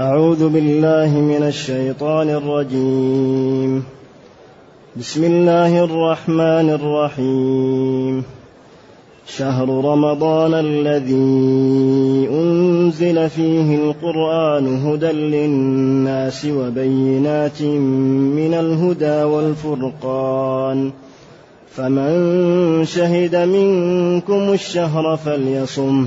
أعوذ بالله من الشيطان الرجيم. بسم الله الرحمن الرحيم. شهر رمضان الذي أنزل فيه القرآن هدى للناس وبينات من الهدى والفرقان. فمن شهد منكم الشهر فليصمه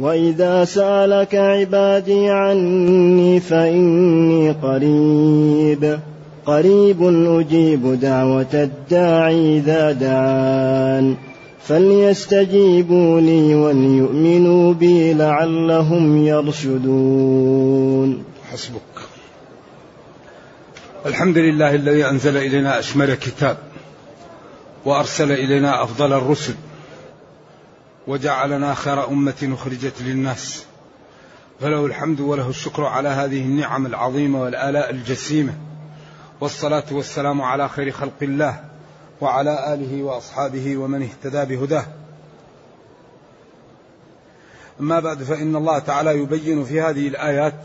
واذا سالك عبادي عني فاني قريب قريب أجيب دعوه الداعي اذا دعان فليستجيبوا لي وليؤمنوا بي لعلهم يرشدون حسبك. الحمد لله الذي أنزل إلينا أشمل كتاب وأرسل إلينا أفضل الرسل وجعلنا خير أمة أخرجت للناس. فله الحمد وله الشكر على هذه النعم العظيمة والآلاء الجسيمة. والصلاة والسلام على خير خلق الله وعلى آله وأصحابه ومن اهتدى بهداه. أما بعد فإن الله تعالى يبين في هذه الآيات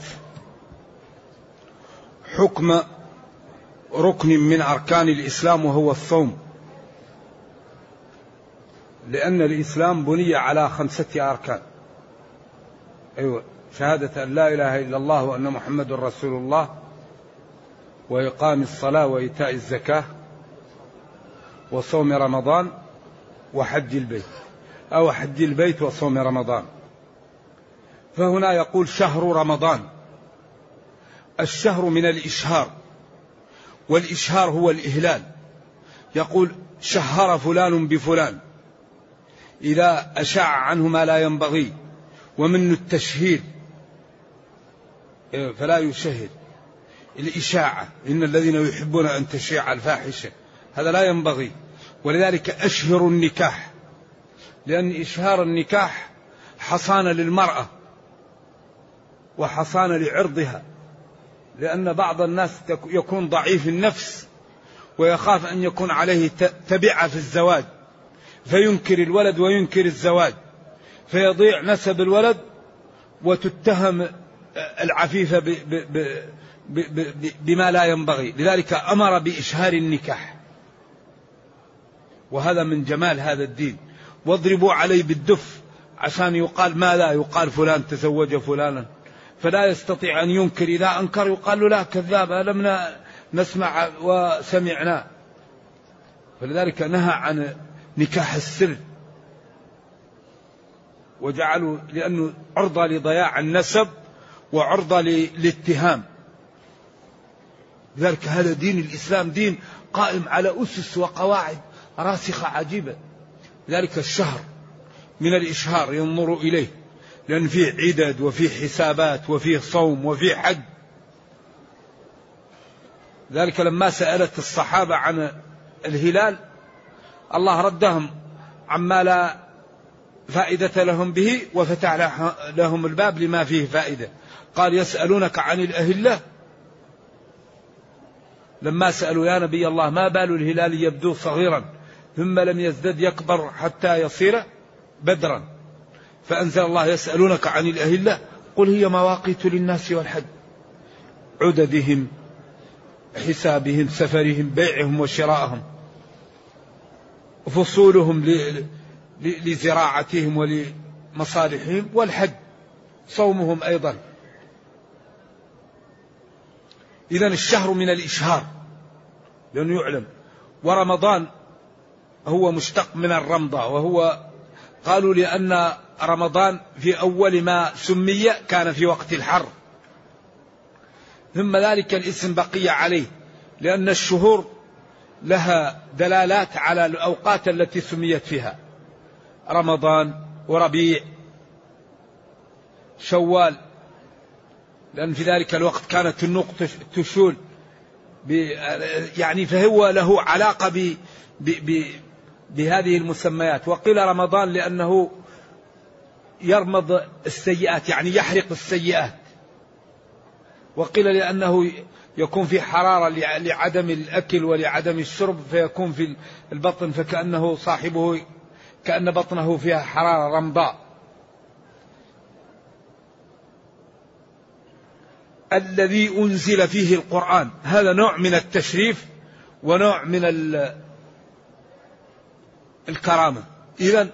حكم ركن من أركان الإسلام وهو الصوم. لأن الإسلام بني على خمسة أركان. أيوة شهادة أن لا إله إلا الله وأن محمد رسول الله وإقام الصلاة وإيتاء الزكاة وصوم رمضان وحج البيت أو حج البيت وصوم رمضان. فهنا يقول شهر رمضان. الشهر من الإشهار والإشهار هو الإهلال. يقول شهر فلان بفلان. إذا أشاع عنه ما لا ينبغي ومن التشهير إيه، فلا يشهد. الإشاعة إن الذين يحبون أن تشيع الفاحشة هذا لا ينبغي. ولذلك أشهر النكاح لأن إشهار النكاح حصانة للمرأة وحصانة لعرضها لأن بعض الناس يكون ضعيف النفس ويخاف أن يكون عليه تبعة في الزواج. فينكر الولد وينكر الزواج. فيضيع نسب الولد وتتهم العفيفة ب ب ب بما لا ينبغي. لذلك أمر بإشهار النكاح. وهذا من جمال هذا الدين. واضربوا عليه بالدف عشان يقال ما لا يقال فلان تزوج فلانا. فلا يستطيع أن ينكر. إذا أنكر يقال له لا كذاب لم نسمع وسمعنا. فلذلك نهى عن نكاح السر. وجعلوا لأنه عرضة لضياع النسب وعرضة للاتهام لذلك هذا دين الإسلام دين قائم على أسس وقواعد راسخة عجيبة. لذلك الشهر من الإشهار ينظر إليه لأن فيه عدد وفيه حسابات وفيه صوم وفيه حج. ذلك لما سألت الصحابة عن الهلال الله ردهم عما لا فائدة لهم به وفتح لهم الباب لما فيه فائدة. قال يسألونك عن الأهلة. لما سألوا يا نبي الله ما بال الهلال يبدو صغيرا ثم لم يزدد يكبر حتى يصير بدرا. فأنزل الله يسألونك عن الأهلة قل هي مواقيت للناس والحج. عددهم حسابهم سفرهم بيعهم وشراءهم. فصولهم لزراعتهم ولمصالحهم والحج صومهم أيضا. إذا الشهر من الإشهار لأنه يعلم. ورمضان هو مشتق من الرمضة وهو قالوا لأن رمضان في أول ما سمي كان في وقت الحر. ثم ذلك الاسم بقي عليه لأن الشهور لها دلالات على الأوقات التي سميت فيها. رمضان وربيع شوال. لأن في ذلك الوقت كانت النقطة تشول يعني فهو له علاقة بهذه المسميات. وقيل رمضان لأنه يرمض السيئات يعني يحرق السيئات. وقيل لأنه يكون في حرارة لعدم الأكل ولعدم الشرب فيكون في البطن فكأنه صاحبه كأن بطنه فيها حرارة رمضاء. الذي أنزل فيه القرآن. هذا نوع من التشريف ونوع من الكرامة. إذا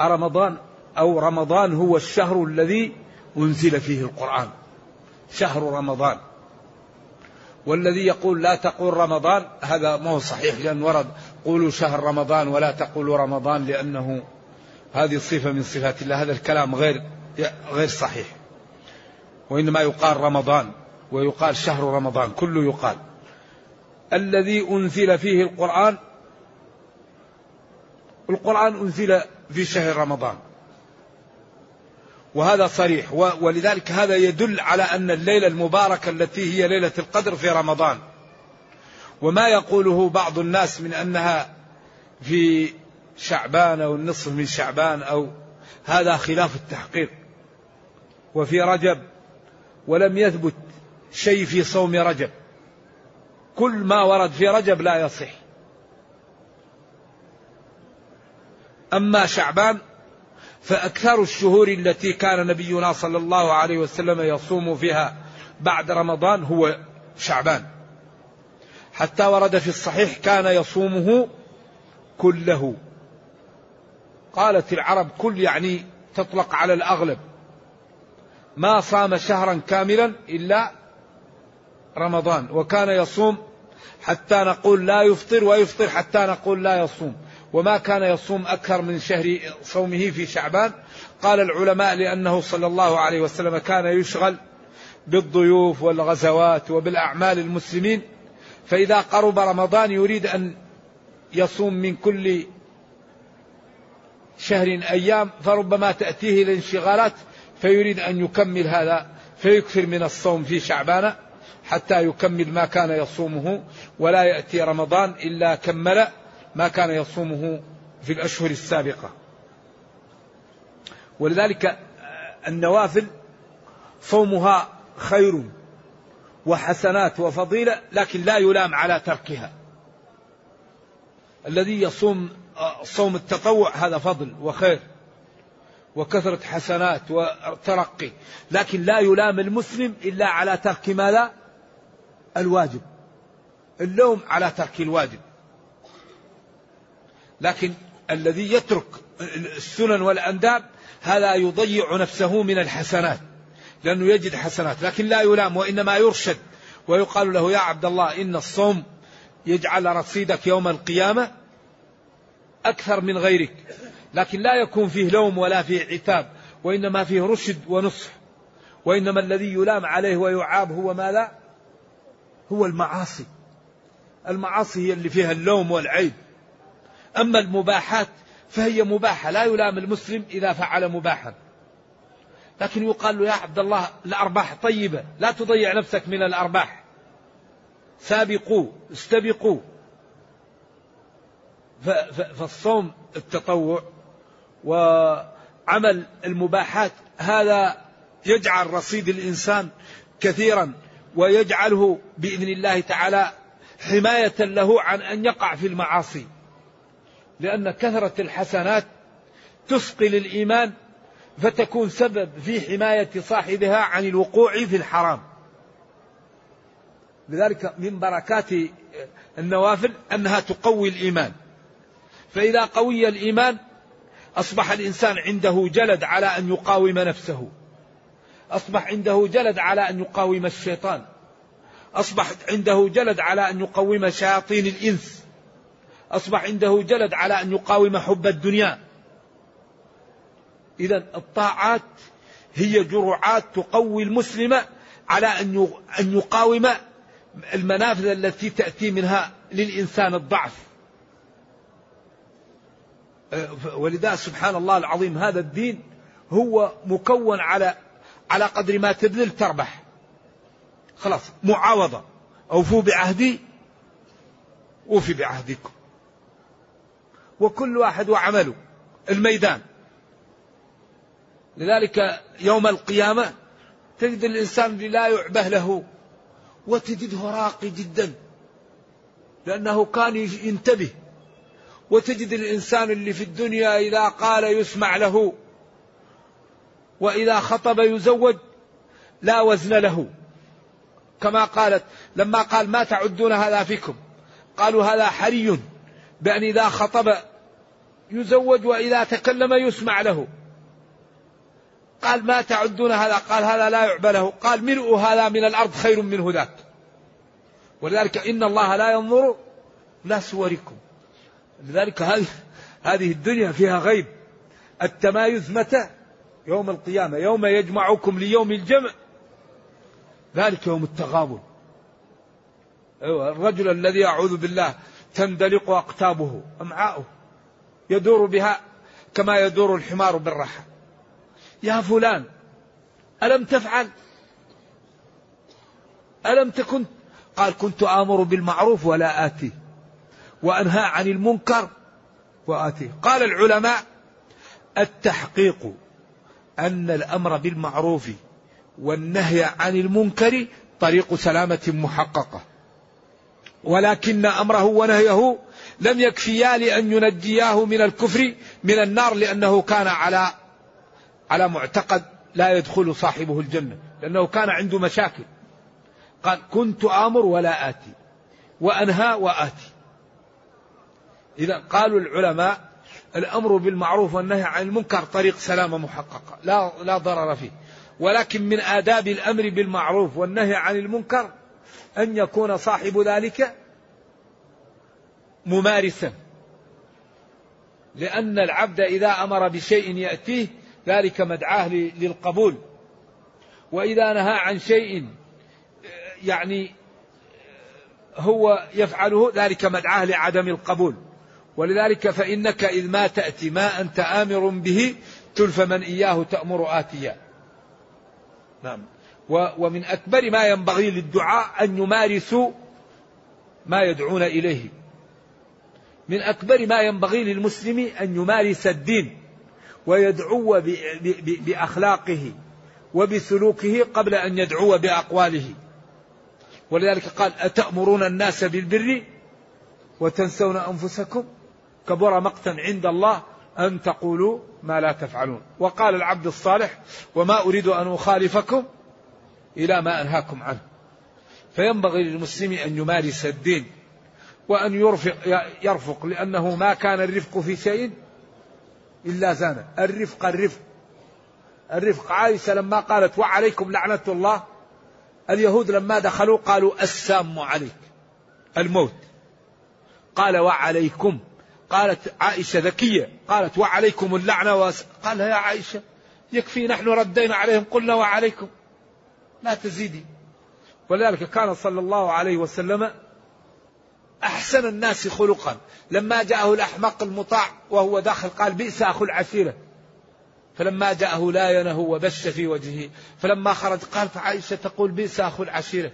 رمضان أو رمضان هو الشهر الذي أنزل فيه القرآن. شهر رمضان. والذي يقول لا تقول رمضان هذا ما هو صحيح لأن ورد قولوا شهر رمضان ولا تقولوا رمضان لأنه هذه صفة من صفات الله هذا الكلام غير غير صحيح. وإنما يقال رمضان ويقال شهر رمضان كله يقال. الذي أنزل فيه القرآن القرآن أنزل في شهر رمضان. وهذا صريح. ولذلك هذا يدل على أن الليلة المباركة التي هي ليلة القدر في رمضان. وما يقوله بعض الناس من أنها في شعبان أو النصف من شعبان أو هذا خلاف التحقيق. وفي رجب ولم يثبت شيء في صوم رجب. كل ما ورد في رجب لا يصح. أما شعبان فأكثر الشهور التي كان نبينا صلى الله عليه وسلم يصوم فيها بعد رمضان هو شعبان. حتى ورد في الصحيح كان يصومه كله. قالت العرب كل يعني تطلق على الأغلب. ما صام شهرا كاملا إلا رمضان. وكان يصوم حتى نقول لا يفطر ويفطر حتى نقول لا يصوم. وما كان يصوم أكثر من شهر صومه في شعبان. قال العلماء لأنه صلى الله عليه وسلم كان يشغل بالضيوف والغزوات وبالأعمال المسلمين. فإذا قرب رمضان يريد أن يصوم من كل شهر أيام فربما تأتيه الانشغالات فيريد أن يكمل هذا فيكثر من الصوم في شعبان حتى يكمل ما كان يصومه ولا يأتي رمضان إلا كمل ما كان يصومه في الأشهر السابقة. ولذلك النوافل صومها خير وحسنات وفضيلة لكن لا يلام على تركها. الذي يصوم صوم التطوع هذا فضل وخير وكثرة حسنات وترقي لكن لا يلام المسلم إلا على ترك ماذا؟ الواجب. اللوم على ترك الواجب. لكن الذي يترك السنن والأنداب هذا يضيع نفسه من الحسنات لأنه يجد حسنات لكن لا يلام وإنما يرشد ويقال له يا عبد الله إن الصوم يجعل رصيدك يوم القيامة أكثر من غيرك لكن لا يكون فيه لوم ولا فيه عتاب وإنما فيه رشد ونصح وإنما الذي يلام عليه ويعاب هو ماذا؟ هو المعاصي. المعاصي هي اللي فيها اللوم والعيب. أما المباحات فهي مباحة لا يلام المسلم إذا فعل مباحا. لكن يقال له يا عبد الله الأرباح طيبة لا تضيع نفسك من الأرباح. سابقوا استبقوا. فالصوم التطوع وعمل المباحات هذا يجعل رصيد الإنسان كثيرا ويجعله بإذن الله تعالى حماية له عن أن يقع في المعاصي. لأن كثرة الحسنات تثقل الإيمان فتكون سبب في حماية صاحبها عن الوقوع في الحرام. لذلك من بركات النوافل أنها تقوي الإيمان. فإذا قوي الإيمان أصبح الإنسان عنده جلد على أن يقاوم نفسه. أصبح عنده جلد على أن يقاوم الشيطان. أصبح عنده جلد على أن يقوم شياطين الإنس. أصبح عنده جلد على أن يقاوم حب الدنيا. إذا الطاعات هي جرعات تقوي المسلم على أن يقاوم المنافذ التي تأتي منها للإنسان الضعف. ولذا سبحان الله العظيم هذا الدين هو مكون على على قدر ما تبذل تربح خلاص معاوضة. أوفوا بعهدي أوفي بعهدكم. وكل واحد وعمله. الميدان. لذلك يوم القيامة تجد الإنسان لا يعبه له وتجده راقي جدا لأنه كان ينتبه. وتجد الإنسان اللي في الدنيا إذا قال يسمع له وإذا خطب يزوج لا وزن له. كما قالت لما قال ما تعدون هذا فيكم؟ قالوا هذا حري. بأن إذا خطب يزوج وإذا تكلم يسمع له. قال ما تعدون هذا؟ قال هذا لا يعبى له. قال ملء هذا من الأرض خير منه ذاك. ولذلك إن الله لا ينظر إلى صوركم لذلك هذه هذه الدنيا فيها غيب. التمايز متى؟ يوم القيامة. يوم يجمعكم ليوم الجمع. ذلك يوم التغابن. أيوة الرجل الذي أعوذ بالله تندلق أقتابه أمعاؤه. يدور بها كما يدور الحمار بالرحى يا فلان ألم تفعل؟ ألم تكن؟ قال كنت آمر بالمعروف ولا آتي وأنهى عن المنكر وآتيه قال العلماء التحقيق أن الأمر بالمعروف والنهي عن المنكر طريق سلامة محققة. ولكن أمره ونهيه لم يكفيا لأن ينجياه من الكفر من النار لأنه كان على على معتقد لا يدخل صاحبه الجنة لأنه كان عنده مشاكل. قال كنت آمر ولا آتي وأنهى وآتي. إذا قالوا العلماء الأمر بالمعروف والنهي عن المنكر طريق سلامة محققة لا, لا ضرر فيه. ولكن من آداب الأمر بالمعروف والنهي عن المنكر أن يكون صاحب ذلك ممارسا. لأن العبد إذا أمر بشيء يأتيه ذلك مدعاه للقبول. وإذا نهى عن شيء يعني هو يفعله ذلك مدعاه لعدم القبول. ولذلك فإنك إذ ما تأتي ما أنت آمر به تلف من إياه تأمر آتيا. نعم. ومن أكبر ما ينبغي للدعاء أن يمارسوا ما يدعون إليه. من أكبر ما ينبغي للمسلم أن يمارس الدين ويدعو بأخلاقه وبسلوكه قبل أن يدعو بأقواله. ولذلك قال أتأمرون الناس بالبر وتنسون أنفسكم؟ كبر مقتا عند الله أن تقولوا ما لا تفعلون. وقال العبد الصالح وما أريد أن أخالفكم إلى ما أنهاكم عنه. فينبغي للمسلم أن يمارس الدين وأن يرفق, يرفق لأنه ما كان الرفق في شيء إلا زانه. الرفق الرفق. الرفق عائشة لما قالت وعليكم لعنة الله اليهود لما دخلوا قالوا السام عليك الموت قال وعليكم قالت عائشة ذكية قالت وعليكم اللعنة. قال يا عائشة يكفي نحن ردينا عليهم قلنا وعليكم لا تزيدي. ولذلك كان صلى الله عليه وسلم أحسن الناس خلقا. لما جاءه الأحمق المطاع وهو داخل قال بئس أخو العشيرة فلما جاءه لا ينهو وبش في وجهه. فلما خرج قال فعائشة تقول بئس أخو العشيرة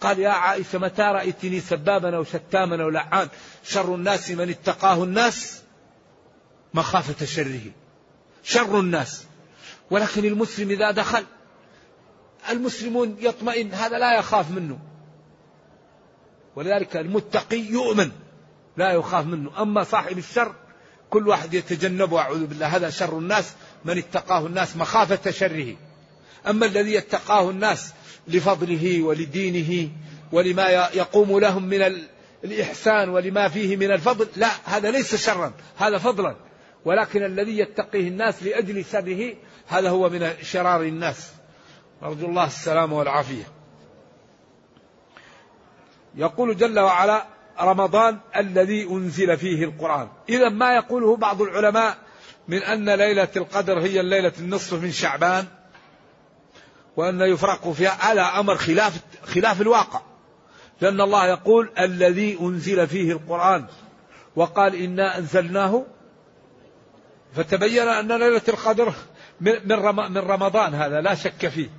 قال يا عائشة متى رأيتني سبابا أو شتاما أو لعان؟ شر الناس من اتقاه الناس مخافة شره. شر الناس. ولكن المسلم إذا دخل المسلمون يطمئن هذا لا يخاف منه. ولذلك المتقي يؤمن لا يخاف منه. أما صاحب الشر كل واحد يتجنبه أعوذ بالله. هذا شر الناس من اتقاه الناس مخافة شره. أما الذي يتقاه الناس لفضله ولدينه ولما يقوم لهم من الإحسان ولما فيه من الفضل لا هذا ليس شرا هذا فضلا. ولكن الذي يتقيه الناس لأجل شره هذا هو من شرار الناس. نرجو الله السلامة والعافية. يقول جل وعلا رمضان الذي أنزل فيه القرآن. إذا ما يقوله بعض العلماء من أن ليلة القدر هي الليلة النصف من شعبان وأن يفرق فيها هذا أمر خلاف خلاف الواقع. لأن الله يقول الذي أنزل فيه القرآن. وقال إنا أنزلناه. فتبين أن ليلة القدر من رمضان هذا لا شك فيه.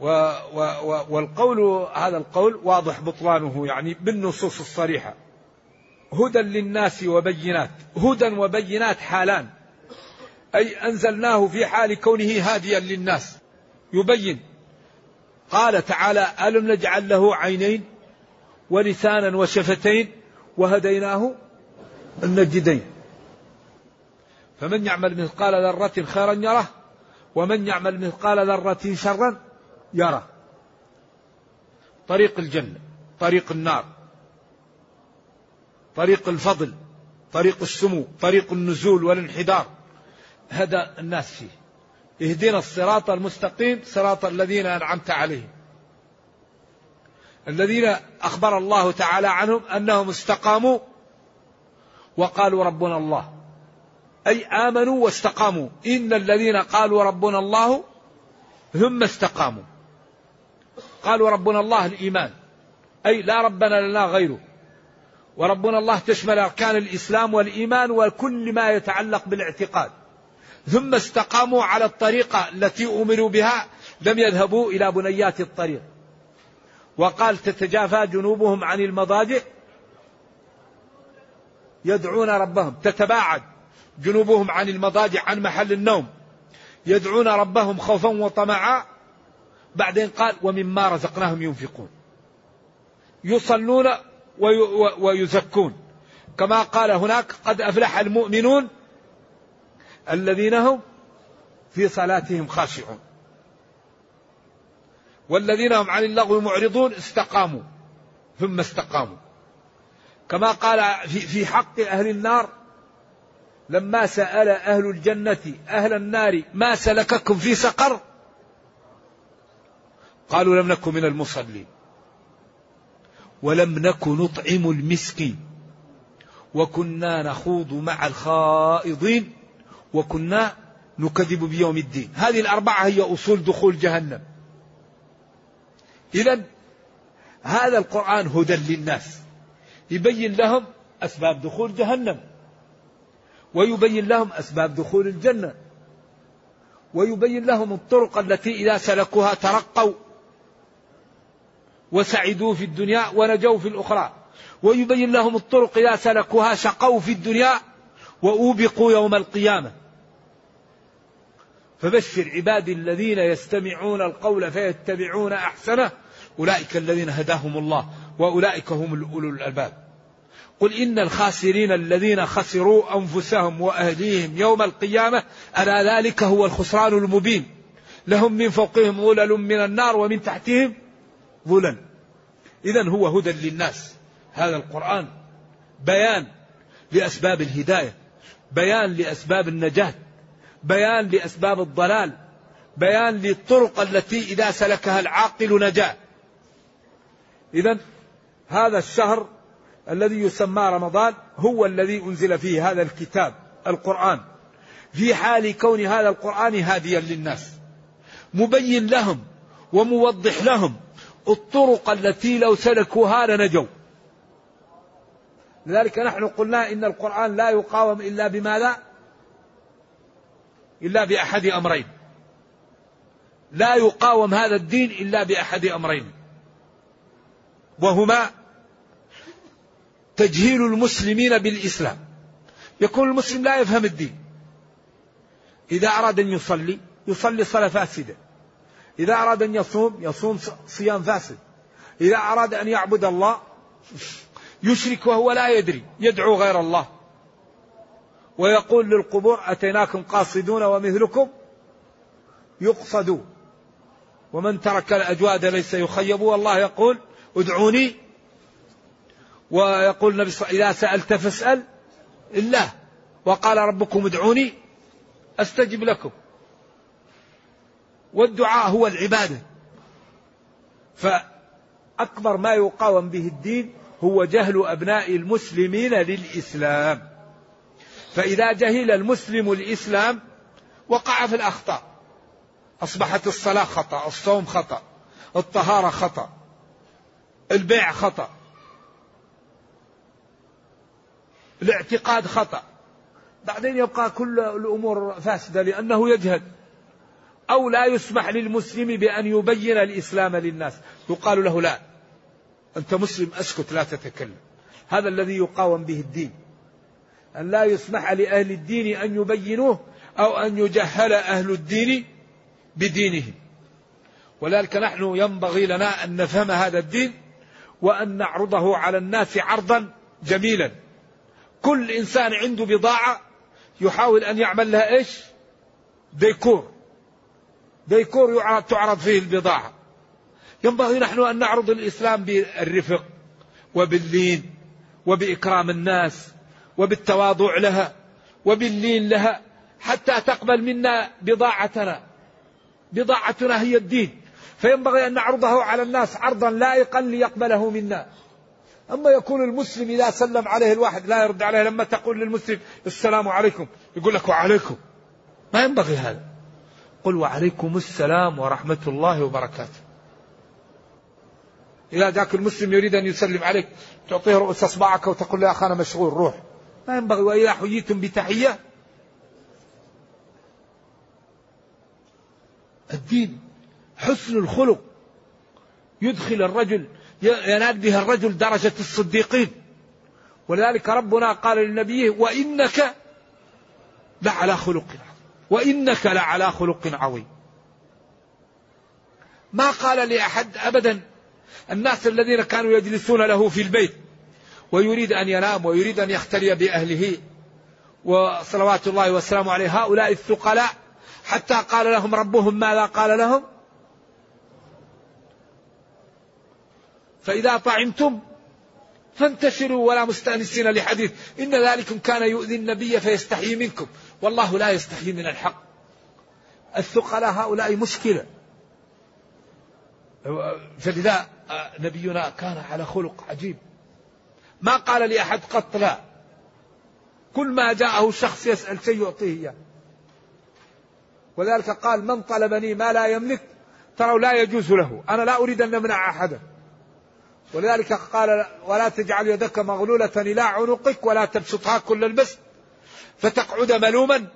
و و و والقول هذا القول واضح بطلانه يعني بالنصوص الصريحة. هدى للناس وبينات هدى وبينات حالان. أي أنزلناه في حال كونه هاديا للناس. يبين. قال تعالى ألم نجعل له عينين ولسانا وشفتين وهديناه النجدين. فمن يعمل مثقال ذرة خيرا يره ومن يعمل مثقال ذرة شرا يره طريق الجنة طريق النار طريق الفضل طريق السمو طريق النزول والانحدار. هدى الناس فيه. اهدنا الصراط المستقيم صراط الذين أنعمت عليهم. الذين أخبر الله تعالى عنهم أنهم استقاموا وقالوا ربنا الله. أي آمنوا واستقاموا. إن الذين قالوا ربنا الله ثم استقاموا. قالوا ربنا الله الإيمان. أي لا ربنا لنا غيره. وربنا الله تشمل أركان الإسلام والإيمان وكل ما يتعلق بالاعتقاد. ثم استقاموا على الطريقة التي أمروا بها لم يذهبوا إلى بنيات الطريق. وقال تتجافى جنوبهم عن المضاجع. يدعون ربهم. تتباعد جنوبهم عن المضاجع عن محل النوم. يدعون ربهم خوفا وطمعا. بعدين قال ومما رزقناهم ينفقون. يصلون ويزكون. كما قال هناك قد أفلح المؤمنون الذين هم في صلاتهم خاشعون. والذين هم عن اللغو معرضون استقاموا ثم استقاموا. كما قال في, حق أهل النار لما سأل أهل الجنة أهل النار ما سلككم في سقر قالوا لم نكن من المصلين. ولم نكن نطعم المسكين. وكنا نخوض مع الخائضين. وكنا نكذب بيوم الدين. هذه الأربعة هي أصول دخول جهنم. إذا هذا القرآن هدى للناس. يبين لهم أسباب دخول جهنم. ويبين لهم أسباب دخول الجنة. ويبين لهم الطرق التي إذا سلكوها ترقوا. وسعدوا في الدنيا ونجوا في الأخرى. ويبين لهم الطرق إذا سلكوها شقوا في الدنيا وأوبقوا يوم القيامة. فبشر عبادي الذين يستمعون القول فيتبعون أحسنه. أولئك الذين هداهم الله وأولئك هم أولو الألباب. قل إن الخاسرين الذين خسروا أنفسهم وأهليهم يوم القيامة ألا ذلك هو الخسران المبين. لهم من فوقهم ظلل من النار ومن تحتهم ظلل إذا هو هدى للناس. هذا القرآن بيان لأسباب الهداية بيان لأسباب النجاة بيان لأسباب الضلال بيان للطرق التي إذا سلكها العاقل نجا إذا هذا الشهر الذي يسمى رمضان هو الذي أنزل فيه هذا الكتاب القرآن. في حال كون هذا القرآن هاديا للناس مبين لهم وموضح لهم الطرق التي لو سلكوها لنجوا. لذلك نحن قلنا إن القرآن لا يقاوم إلا بماذا؟ إلا بأحد أمرين. لا يقاوم هذا الدين إلا بأحد أمرين. وهما تجهيل المسلمين بالإسلام. يكون المسلم لا يفهم الدين. إذا أراد أن يصلي يصلي صلاة فاسدة. إذا أراد أن يصوم يصوم صيام فاسد. إذا أراد أن يعبد الله يشرك وهو لا يدري يدعو غير الله. ويقول للقبور أتيناكم قاصدون ومثلكم؟ يقصدون ومن ترك الأجواد ليس يخيب والله يقول ادعوني. ويقول النبي صلى الله عليه وسلم إذا سألت فاسأل الله وقال ربكم ادعوني أستجب لكم. والدعاء هو العبادة. فأكبر ما يقاوم به الدين هو جهل أبناء المسلمين للإسلام. فإذا جهل المسلم الإسلام وقع في الأخطاء. أصبحت الصلاة خطأ الصوم خطأ الطهارة خطأ البيع خطأ الاعتقاد خطأ. بعدين يبقى كل الأمور فاسدة لأنه يجهل. أو لا يسمح للمسلم بأن يبين الإسلام للناس. يقال له لا أنت مسلم أسكت لا تتكلم. هذا الذي يقاوم به الدين. أن لا يسمح لأهل الدين أن يبينوه أو أن يجهل أهل الدين بدينهم. ولذلك نحن ينبغي لنا أن نفهم هذا الدين وأن نعرضه على الناس عرضا جميلا. كل إنسان عنده بضاعة يحاول أن يعمل لها إيش؟ ديكور. ديكور تعرض فيه البضاعة. ينبغي نحن أن نعرض الإسلام بالرفق وباللين وبإكرام الناس وبالتواضع لها وباللين لها حتى تقبل منا بضاعتنا. بضاعتنا هي الدين. فينبغي أن نعرضه على الناس عرضا لائقا ليقبله منا. أما يكون المسلم إذا سلم عليه الواحد لا يرد عليه لما تقول للمسلم السلام عليكم يقول لك وعليكم. ما ينبغي هذا. قل وعليكم السلام ورحمة الله وبركاته. إذا ذاك المسلم يريد أن يسلم عليك تعطيه رؤوس أصبعك وتقول له يا أخي أنا مشغول روح. ما ينبغي وإذا حييتم بتحية. الدين حسن الخلق. يدخل الرجل ينال به الرجل درجة الصديقين. ولذلك ربنا قال لنبيه وإنك لعلى خلق وإنك لعلى خلق عظيم. ما قال لأحد أبدا الناس الذين كانوا يجلسون له في البيت ويريد أن ينام ويريد أن يختلي بأهله وصلوات الله وسلامه عليه. هؤلاء الثقلاء حتى قال لهم ربهم ماذا قال لهم؟ فإذا طعمتم فانتشروا ولا مستأنسين لحديث. إن ذلكم كان يؤذي النبي فيستحيي منكم. والله لا يستحيي من الحق. الثقلاء هؤلاء مشكلة. فلذا نبينا كان على خلق عجيب. ما قال لأحد قط لا كل ما جاءه شخص يسأل شيء يعطيه إياه. ولذلك قال من طلبني ما لا يملك ترى لا يجوز له. أنا لا أريد أن نمنع أحدا. ولذلك قال ولا تجعل يدك مغلولة إلى عنقك ولا تبسطها كل البسط. فتقعد ملوما؟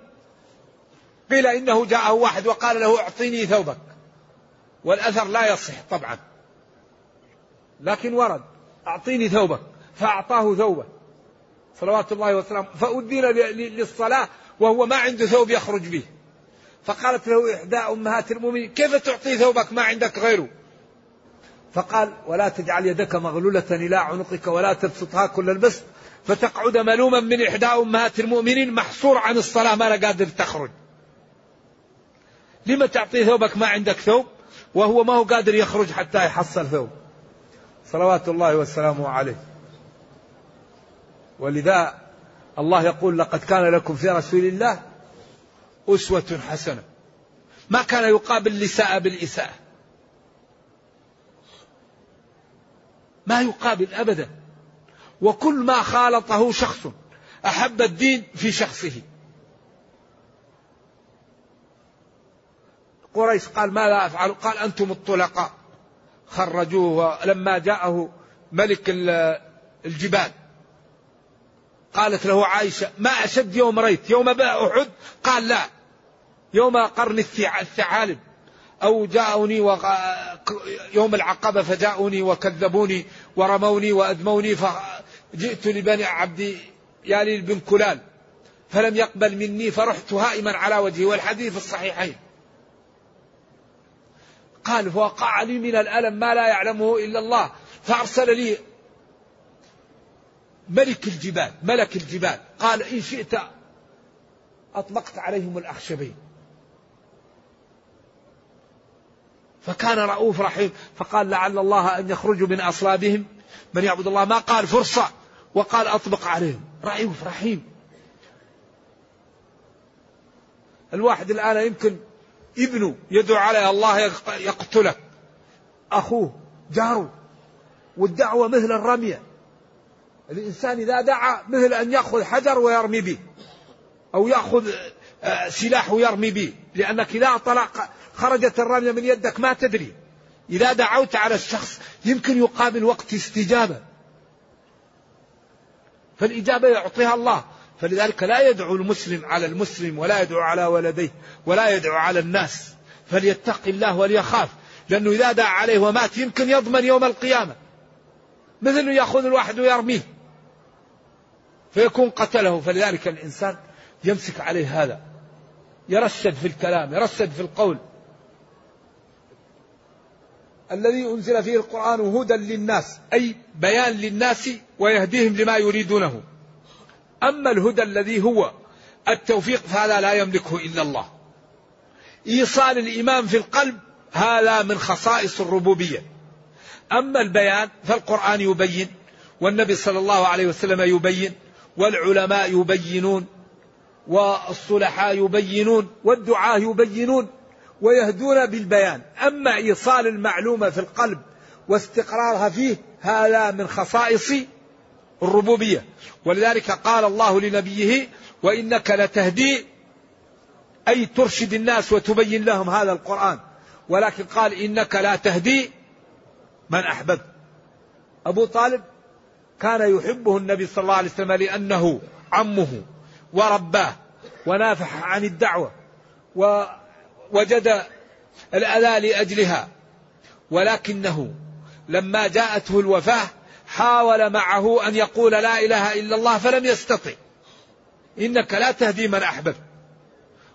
قيل إنه جاءه واحد وقال له اعطيني ثوبك. والأثر لا يصح طبعا. لكن ورد أعطيني ثوبك. فأعطاه ثوبه. صلوات الله وسلامه. فأذن للصلاة وهو ما عنده ثوب يخرج به. فقالت له إحدى أمهات المؤمنين كيف تعطي ثوبك؟ ما عندك غيره. فقال ولا تجعل يدك مغلولة إلى عنقك ولا تبسطها كل البسط فتقعد ملوما من إحدى أمهات المؤمنين محصور عن الصلاة ما لا قادر تخرج. لما تعطي ثوبك ما عندك ثوب؟ وهو ما هو قادر يخرج حتى يحصل ثوب. صلوات الله وسلامه عليه. ولذا الله يقول لقد كان لكم في رسول الله أسوة حسنة. ما كان يقابل الإساءة بالإساءة. ما يقابل أبدا. وكل ما خالطه شخص أحب الدين في شخصه. قريش قال ماذا أفعل. قال أنتم الطلقاء. خرجوه لما جاءه ملك الجبال. قالت له عائشة ما أشد يوم ريت؟ يوم أحد؟ قال لا. يوم قرن الثعالب. أو جاءوني وق... يوم العقبة فجاءوني وكذبوني ورموني وأدموني فجئت لبني عبد يالي بن كلال فلم يقبل مني فرحت هائما على وجهي والحديث الصحيحين. قال فوقع لي من الألم ما لا يعلمه إلا الله فأرسل لي ملك الجبال ملك الجبال. قال إن شئت أطلقت عليهم الأخشبين. فكان رؤوف رحيم. فقال لعل الله أن يخرج من أصلابهم. من يعبد الله ما قال فرصة وقال أطبق عليهم. رؤوف رحيم. الواحد الآن يمكن ابنه يدعو عليه الله يقتله. أخوه جاره. والدعوة مثل الرمية. الإنسان إذا دعا مثل أن يأخذ حجر ويرمي به أو يأخذ آه، سلاح ويرمي به لأنك إذا طلق خرجت الرمية من يدك ما تدري. إذا دعوت على الشخص يمكن يقابل وقت استجابة. فالإجابة يعطيها الله. فلذلك لا يدعو المسلم على المسلم ولا يدعو على ولديه ولا يدعو على الناس. فليتق الله وليخاف. لأنه إذا دعا عليه ومات يمكن يضمن يوم القيامة. مثل يأخذ الواحد ويرميه. فيكون قتله. فلذلك الإنسان يمسك عليه هذا. يرشد في الكلام يرشد في القول. الذي أنزل فيه القرآن هدى للناس أي بيان للناس ويهديهم لما يريدونه. أما الهدى الذي هو التوفيق فهذا لا يملكه إلا الله. إيصال الإيمان في القلب هذا من خصائص الربوبية. أما البيان فالقرآن يبين والنبي صلى الله عليه وسلم يبين والعلماء يبينون والصلحاء يبينون والدعاة يبينون. ويهدون بالبيان. أما إيصال المعلومة في القلب واستقرارها فيه هذا من خصائص الربوبية. ولذلك قال الله لنبيه وإنك لتهدي أي ترشد الناس وتبين لهم هذا القرآن. ولكن قال إنك لا تهدي من أحببت. أبو طالب كان يحبه النبي صلى الله عليه وسلم لأنه عمه ورباه ونافح عن الدعوة. ووجد الأذى لأجلها ولكنه لما جاءته الوفاة حاول معه أن يقول لا إله إلا الله فلم يستطع. إنك لا تهدي من أحببت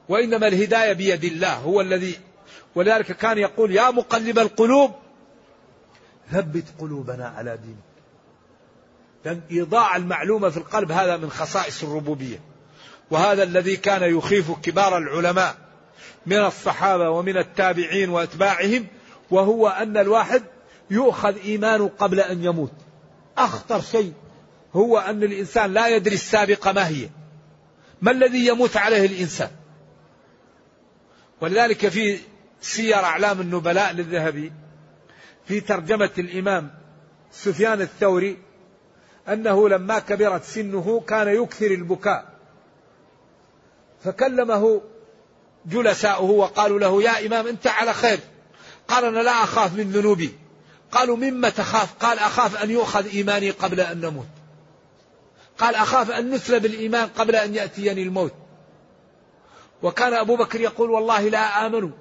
وإنما الهداية بيد الله هو الذي ولذلك كان يقول يا مقلب القلوب ثبت قلوبنا على دينك. لأن إيضاع المعلومة في القلب هذا من خصائص الربوبية وهذا الذي كان يخيف كبار العلماء. من الصحابة ومن التابعين وأتباعهم وهو أن الواحد يؤخذ إيمانه قبل أن يموت. أخطر شيء هو أن الإنسان لا يدري السابقة ما هي. ما الذي يموت عليه الإنسان؟ ولذلك في سير أعلام النبلاء للذهبي في ترجمة الإمام سفيان الثوري أنه لما كبرت سنه كان يكثر البكاء فكلمه جلساؤه وقالوا له يا إمام أنت على خير. قال أنا لا أخاف من ذنوبي. قالوا مما تخاف؟ قال أخاف أن يؤخذ إيماني قبل أن نموت. قال أخاف أن نسلب الإيمان قبل أن يأتيني الموت. وكان أبو بكر يقول والله لا آمن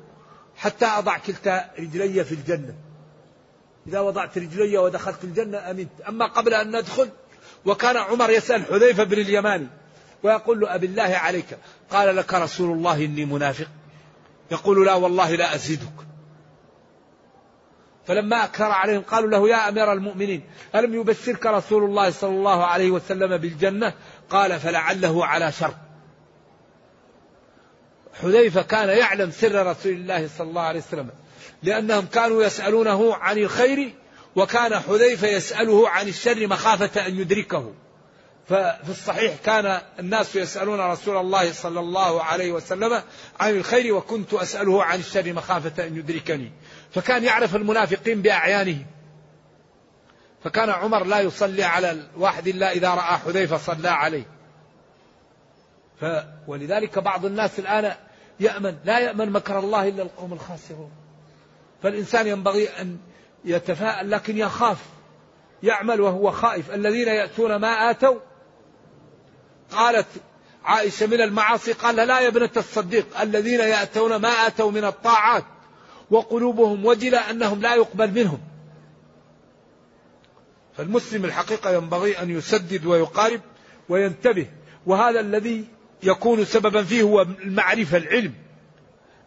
حتى أضع كلتا رجلي في الجنة. إذا وضعت رجلي ودخلت الجنة أمنت. أما قبل أن ندخل؟ وكان عمر يسأل حذيفة بن اليماني ويقول له أبي الله عليك. قال لك رسول الله إني منافق. يقول لا والله لا أزيدك. فلما أكثر عليهم قالوا له يا أمير المؤمنين ألم يبشرك رسول الله صلى الله عليه وسلم بالجنة؟ قال فلعله على شر حذيفة كان يعلم سر رسول الله صلى الله عليه وسلم لأنهم كانوا يسألونه عن الخير وكان حذيفة يسأله عن الشر مخافة أن يدركه. ففي الصحيح كان الناس يسألون رسول الله صلى الله عليه وسلم عن الخير وكنت أسأله عن الشر مخافة أن يدركني. فكان يعرف المنافقين بأعيانهم. فكان عمر لا يصلي على الواحد إلا إذا رأى حذيفة صلى عليه. ف ولذلك بعض الناس الآن يأمن لا يأمن مكر الله إلا القوم الخاسرون. فالإنسان ينبغي أن يتفاءل لكن يخاف يعمل وهو خائف. الذين يأتون ما آتوا قالت عائشة من المعاصي قال لا يا ابنة الصديق الذين يأتون ما آتوا من الطاعات وقلوبهم وجلة أنهم لا يقبل منهم. فالمسلم الحقيقة ينبغي أن يسدد ويقارب وينتبه وهذا الذي يكون سببا فيه هو المعرفة العلم.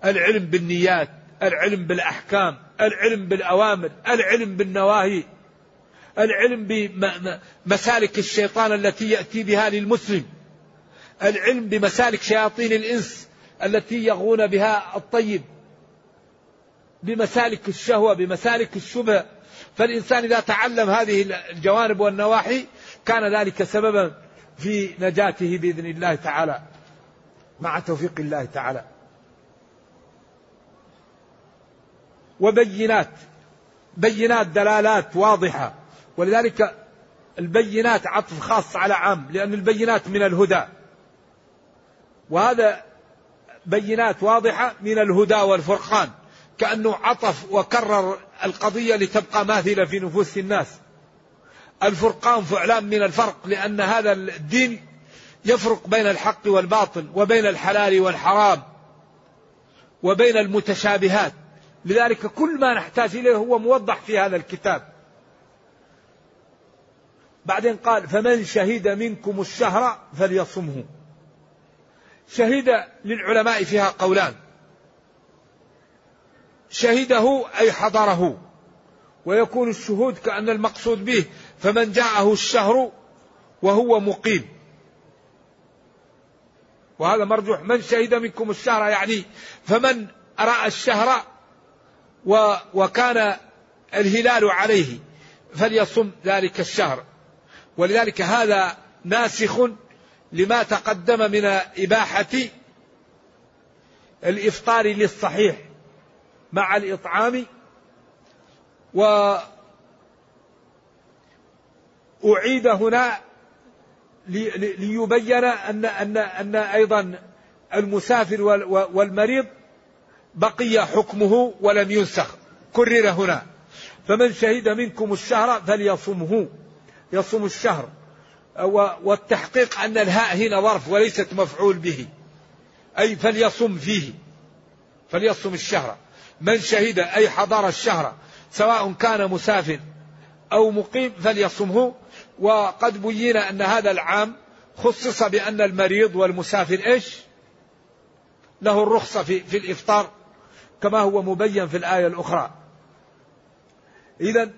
العلم بالنيات العلم بالأحكام العلم بالأوامر العلم بالنواهي. العلم بمسالك الشيطان التي يأتي بها للمسلم. العلم بمسالك شياطين الإنس التي يغون بها الطيب. بمسالك الشهوة بمسالك الشبهة فالإنسان إذا تعلم هذه الجوانب والنواحي كان ذلك سببا في نجاته بإذن الله تعالى. مع توفيق الله تعالى. وبينات. بينات دلالات واضحة. ولذلك البينات عطف خاص على عام لأن البينات من الهدى. وهذا بينات واضحة من الهدى والفرقان. كأنه عطف وكرر القضية لتبقى ماثلة في نفوس الناس. الفرقان فعلان من الفرق لأن هذا الدين يفرق بين الحق والباطل وبين الحلال والحرام وبين المتشابهات. لذلك كل ما نحتاج إليه هو موضح في هذا الكتاب. بعدين قال فمن شهد منكم الشهر فليصمه. شهد للعلماء فيها قولان. شهده أي حضره. ويكون الشهود كأن المقصود به فمن جاءه الشهر وهو مقيم. وهذا مرجوح. من شهد منكم الشهر يعني فمن رأى الشهر وكان الهلال عليه فليصم ذلك الشهر. ولذلك هذا ناسخ لما تقدم من إباحة الإفطار للصحيح مع الإطعام وأعيد هنا ليبين أن أن أن أيضا المسافر والمريض بقي حكمه ولم ينسخ. كرر هنا. فمن شهد منكم الشهر فليصمه. يصوم الشهر. والتحقيق أن الهاء هنا ظرف وليست مفعول به. أي فليصم فيه. فليصم الشهر. من شهد أي حضر الشهر سواء كان مسافر أو مقيم فليصمه. وقد بين أن هذا العام خصص بأن المريض والمسافر إيش؟ له الرخصة في, في الإفطار كما هو مبين في الآية الأخرى. إذا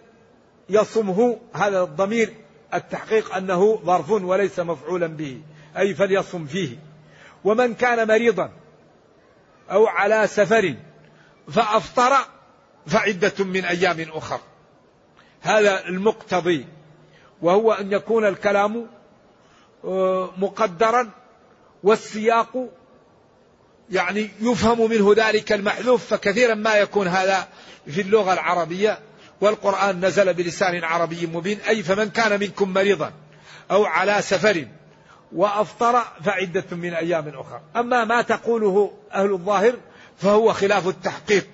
يصمه هذا الضمير التحقيق أنه ظرف وليس مفعولا به أي فليصم فيه. ومن كان مريضا أو على سفر فأفطر فعدة من أيام أخر. هذا المقتضي. وهو أن يكون الكلام آه، مقدرا والسياق يعني يفهم منه ذلك المحذوف فكثيرا ما يكون هذا في اللغة العربية. والقرآن نزل بلسان عربي مبين أي فمن كان منكم مريضا أو على سفر وأفطر فعدة من أيام أخرى. أما ما تقوله أهل الظاهر فهو خلاف التحقيق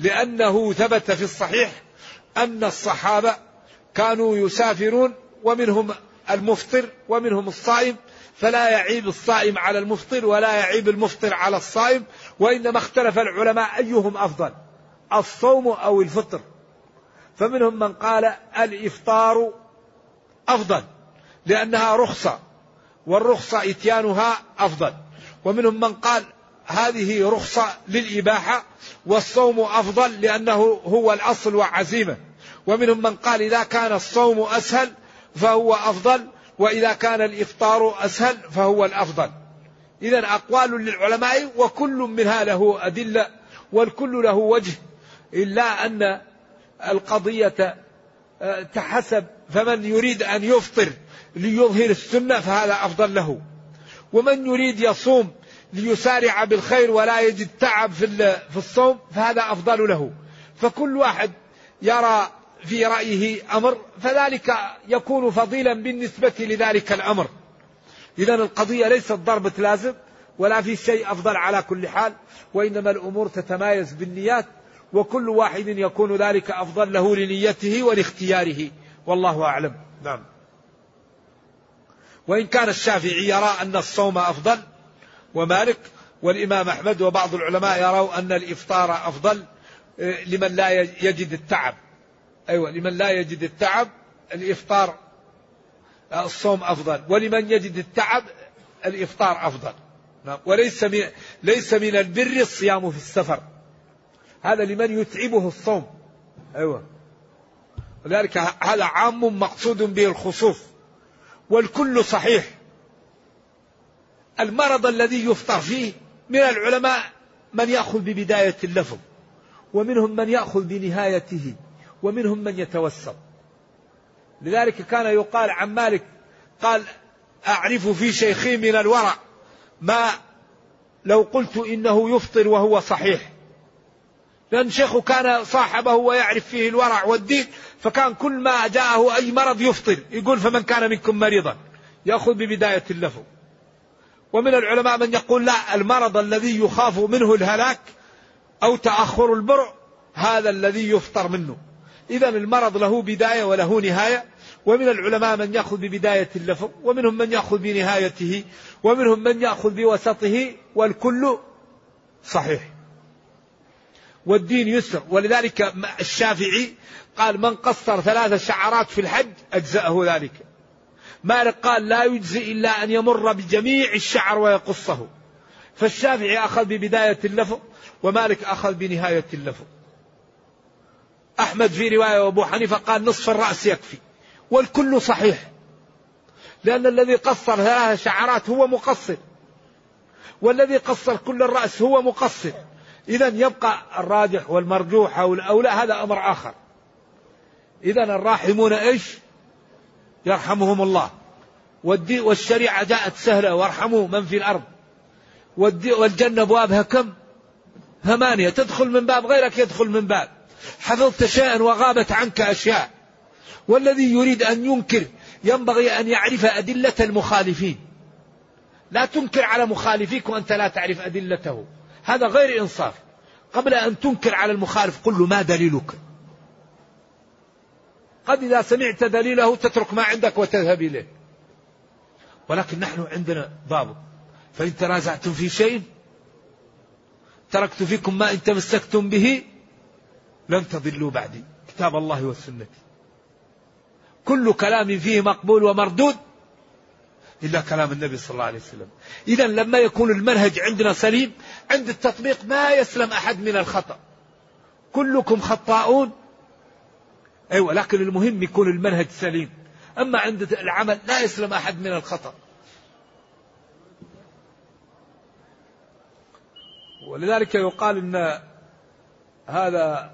لأنه ثبت في الصحيح أن الصحابة كانوا يسافرون ومنهم المفطر ومنهم الصائم فلا يعيب الصائم على المفطر ولا يعيب المفطر على الصائم وإنما اختلف العلماء أيهم أفضل الصوم أو الفطر. فمنهم من قال الإفطار أفضل لأنها رخصة والرخصة إتيانها أفضل. ومنهم من قال هذه رخصة للإباحة والصوم أفضل لأنه هو الأصل وعزيمة. ومنهم من قال إذا كان الصوم أسهل فهو أفضل وإذا كان الإفطار أسهل فهو الأفضل. إذا أقوال للعلماء وكل منها له أدلة والكل له وجه إلا أن القضية آه، تحسب فمن يريد أن يفطر ليظهر السنة فهذا أفضل له. ومن يريد يصوم ليسارع بالخير ولا يجد تعب في في الصوم فهذا أفضل له. فكل واحد يرى في رأيه أمر فذلك يكون فضيلا بالنسبة لذلك الأمر. إذا القضية ليست ضربة لازم ولا في شيء أفضل على كل حال وإنما الأمور تتمايز بالنيات وكل واحد يكون ذلك أفضل له لنيته ولاختياره. والله أعلم. نعم. وإن كان الشافعي يرى أن الصوم أفضل ومالك والإمام أحمد وبعض العلماء يروا أن الإفطار أفضل آه، لمن لا يجد التعب. أيوة لمن لا يجد التعب الإفطار آه، الصوم أفضل. ولمن يجد التعب الإفطار أفضل. نعم. وليس من ليس من البر الصيام في السفر. هذا لمن يتعبه الصوم. أيوة. ولذلك هذا عام مقصود به الخصوص والكل صحيح. المرض الذي يفطر فيه من العلماء من يأخذ ببداية اللفظ ومنهم من يأخذ بنهايته ومنهم من يتوسط لذلك كان يقال عن مالك قال أعرف في شيخي من الورع ما لو قلت إنه يفطر وهو صحيح. لأن شيخه كان صاحبه ويعرف فيه الورع والدين فكان كل ما جاءه أي مرض يفطر يقول فمن كان منكم مريضا؟ يأخذ ببداية اللفظ. ومن العلماء من يقول لا المرض الذي يخاف منه الهلاك أو تأخر البرع هذا الذي يفطر منه. إذا المرض له بداية وله نهاية. ومن العلماء من يأخذ ببداية اللفظ ومنهم من يأخذ بنهايته ومنهم من يأخذ بوسطه والكل صحيح. والدين يسر. ولذلك الشافعي قال من قصر ثلاث شعرات في الحج أجزأه ذلك. مالك قال لا يجزي إلا أن يمر بجميع الشعر ويقصه. فالشافعي أخذ ببداية اللفظ ومالك أخذ بنهاية اللفظ. أحمد في رواية وأبو حنيفة قال نصف الرأس يكفي والكل صحيح. لأن الذي قصر ثلاث شعرات هو مقصر. والذي قصر كل الرأس هو مقصر. إذا يبقى الراجح والمرجوح أو الأولى هذا أمر آخر. إذا الراحمون إيش؟ يرحمهم الله. والشريعة جاءت سهلة وارحموا من في الأرض. والجنة أبوابها كم؟ ثمانية. تدخل من باب غيرك يدخل من باب. حفظت شيئا وغابت عنك أشياء. والذي يريد أن ينكر ينبغي أن يعرف أدلة المخالفين. لا تنكر على مخالفيك وأنت لا تعرف أدلته. هذا غير إنصاف. قبل أن تنكر على المخالف قل له ما دليلك. قد إذا سمعت دليله تترك ما عندك وتذهب إليه. ولكن نحن عندنا ضابط. فإن تنازعتم في شيء تركت فيكم ما إن تمسكتم به لن تضلوا بعدي. كتاب الله والسنة. كل كلام فيه مقبول ومردود إلا كلام النبي صلى الله عليه وسلم. إذا لما يكون المنهج عندنا سليم عند التطبيق ما يسلم أحد من الخطأ. كلكم خطاؤون. أيوة لكن المهم يكون المنهج سليم. أما عند العمل لا يسلم أحد من الخطأ. ولذلك يقال إن هذا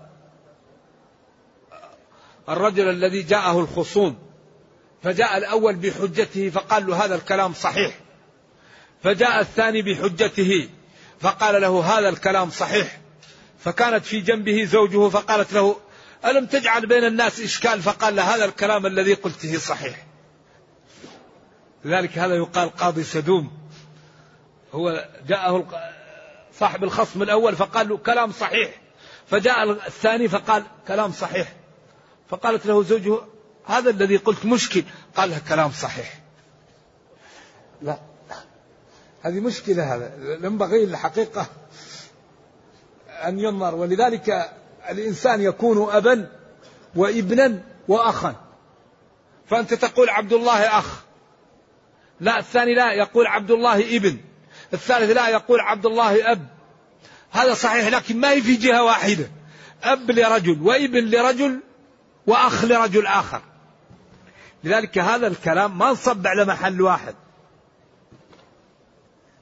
الرجل الذي جاءه الخصوم فجاء الأول بحجته فقال له هذا الكلام صحيح. فجاء الثاني بحجته فقال له هذا الكلام صحيح. فكانت في جنبه زوجه فقالت له ألم تجعل بين الناس إشكال؟ فقال له هذا الكلام الذي قلته صحيح. لذلك هذا يقال قاضي سدوم. هو جاءه صاحب الخصم الأول فقال له كلام صحيح. فجاء الثاني فقال كلام صحيح. فقالت له زوجه هذا الذي قلت مشكل. قال كلام صحيح. لا. هذه مشكلة هذا. ينبغي الحقيقة أن ينظر. ولذلك الإنسان يكون أبا وابنا وأخا. فأنت تقول عبد الله أخ. لا الثاني لا يقول عبد الله ابن. الثالث لا يقول عبد الله أب. هذا صحيح لكن ما هي في جهة واحدة. أب لرجل وابن لرجل وأخ لرجل آخر. لذلك هذا الكلام ما انصب على محل واحد.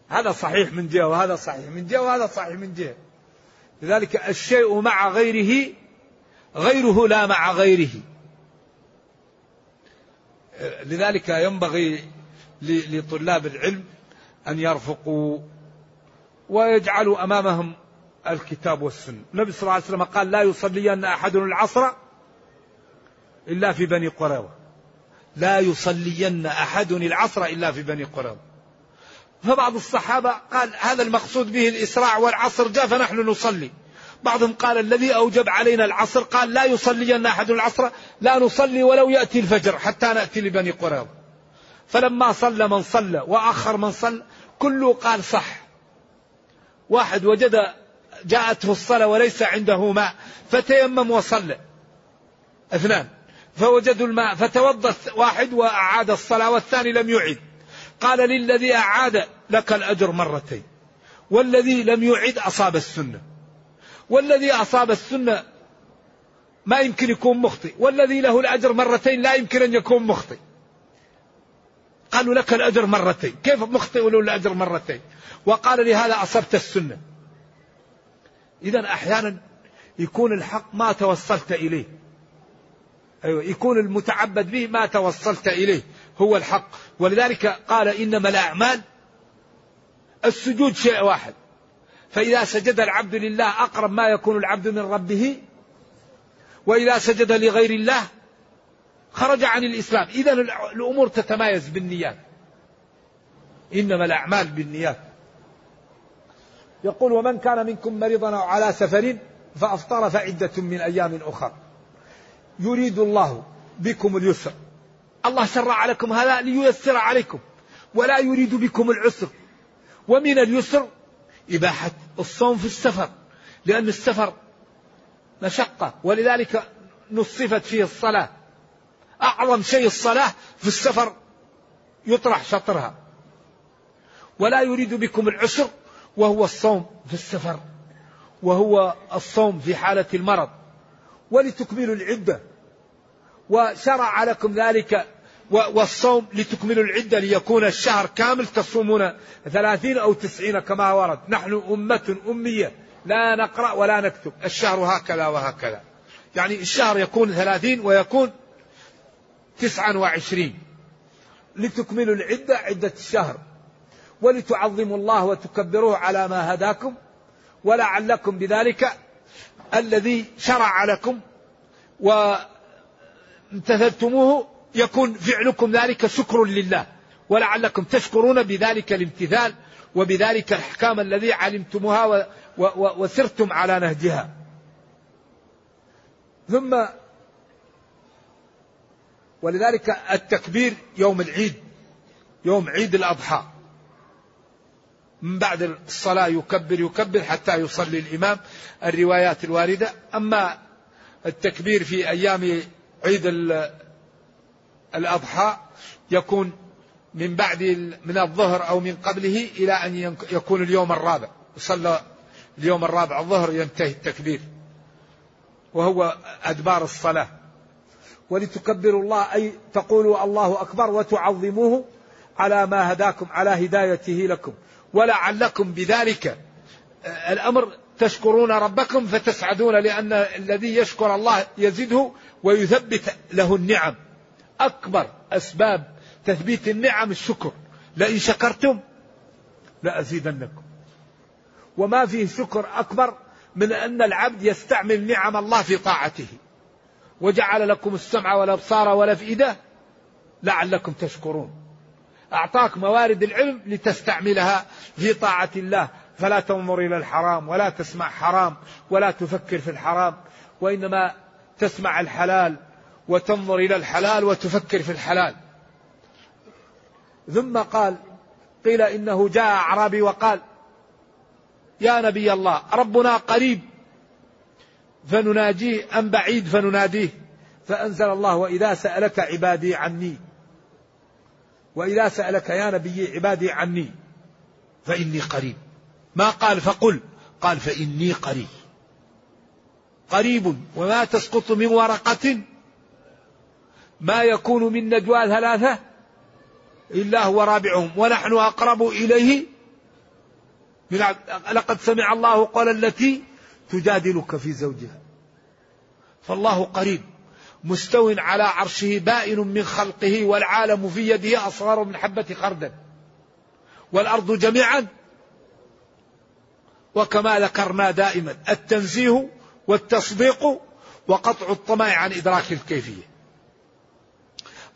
هذا صحيح من جهة وهذا صحيح من جهة وهذا صحيح من جهة. لذلك الشيء مع غيره غيره لا مع غيره. لذلك ينبغي لطلاب العلم أن يرفقوا ويجعلوا أمامهم الكتاب والسنة. النبي صلى الله عليه وسلم قال لا يصلين أحد العصر إلا في بني قريظة. لا يصلين أحد العصر إلا في بني قريظة. فبعض الصحابة قال هذا المقصود به الإسراع والعصر جاء فنحن نصلي. بعضهم قال الذي أوجب علينا العصر قال لا يصلين أحد العصر لا نصلي ولو يأتي الفجر حتى نأتي لبني قريظة. فلما صلى من صلى وأخر من صلى كله قال صح. واحد وجد جاءته الصلاة وليس عنده ماء فتيمم وصلى. اثنان. فوجدوا الماء فتوضأ واحد وأعاد الصلاة والثاني لم يعد. قال للذي أعاد لك الأجر مرتين. والذي لم يعد أصاب السنة. والذي أصاب السنة ما يمكن يكون مخطئ. والذي له الأجر مرتين لا يمكن أن يكون مخطئ. قالوا لك الأجر مرتين. كيف مخطئ وله الأجر مرتين؟ وقال لهذا أصبت السنة. إذا أحيانا يكون الحق ما توصلت إليه. أيوة يكون المتعبد به ما توصلت إليه هو الحق. ولذلك قال إنما الأعمال السجود شيء واحد. فإذا سجد العبد لله أقرب ما يكون العبد من ربه وإذا سجد لغير الله خرج عن الإسلام. إذا الأمور تتمايز بالنيات. إنما الأعمال بالنيات. يقول ومن كان منكم مريضا أو على سفر فأفطر فعدة من أيام أخر. يريد الله بكم اليسر. الله شرع لكم هذا لييسر عليكم ولا يريد بكم العسر. ومن اليسر إباحة الصوم في السفر لأن السفر مشقة ولذلك نصفت فيه الصلاة. أعظم شيء الصلاة في السفر يطرح شطرها. ولا يريد بكم العسر وهو الصوم في السفر وهو الصوم في حالة المرض. ولتكملوا العدة. وشرع لكم ذلك والصوم لتكملوا العدة ليكون الشهر كامل تصومون ثلاثين أو تسعين كما ورد. نحن أمة أمية. لا نقرأ ولا نكتب. الشهر هكذا وهكذا. يعني الشهر يكون ثلاثين ويكون تسعا وعشرين. لتكملوا العدة عدة الشهر. ولتعظموا الله وتكبروه على ما هداكم. ولعلكم بذلك الذي شرع لكم وامتثلتموه يكون فعلكم ذلك شكر لله. ولعلكم تشكرون بذلك الامتثال وبذلك الأحكام الذي علمتموها وسرتم على نهجها. ثم ولذلك التكبير يوم العيد يوم عيد الأضحى. من بعد الصلاة يكبر يكبر حتى يصلي الإمام. الروايات الواردة. أما التكبير في أيام عيد الأضحى يكون من بعد من الظهر أو من قبله إلى أن يكون اليوم الرابع. صلى اليوم الرابع الظهر ينتهي التكبير. وهو أدبار الصلاة. ولتكبروا الله أي تقولوا الله أكبر وتعظموه على ما هداكم على هدايته لكم. ولعلكم بذلك الأمر تشكرون ربكم فتسعدون لأن الذي يشكر الله يزده ويثبت له النعم. أكبر أسباب تثبيت النعم الشكر. لئن شكرتم لأزيدنكم. وما فيه شكر أكبر من أن العبد يستعمل نعم الله في طاعته. وجعل لكم السمع والأبصار والأفئدة لعلكم تشكرون. أعطاك موارد العلم لتستعملها في طاعة الله. فلا تنظر إلى الحرام ولا تسمع حرام ولا تفكر في الحرام وإنما تسمع الحلال وتنظر إلى الحلال وتفكر في الحلال. ثم قال قيل إنه جاء أعرابي وقال يا نبي الله ربنا قريب فنناجيه أم بعيد فنناديه فأنزل الله وإذا سألك عبادي عني. وإذا سألك يا نبي عبادي عني فإني قريب. ما قال فقل قال فإني قريب. قريب وما تسقط من ورقة. ما يكون من نجوى ثلاثة إلا هو رابعهم. ونحن أقرب إليه من لقد سمع الله قال التي تجادلك في زوجها. فالله قريب. مستو على عرشه بائن من خلقه والعالم في يده أصغر من حبة خردل. والأرض جميعا. وكما ذكرنا دائما التنزيه والتصديق وقطع الطمع عن إدراك الكيفية.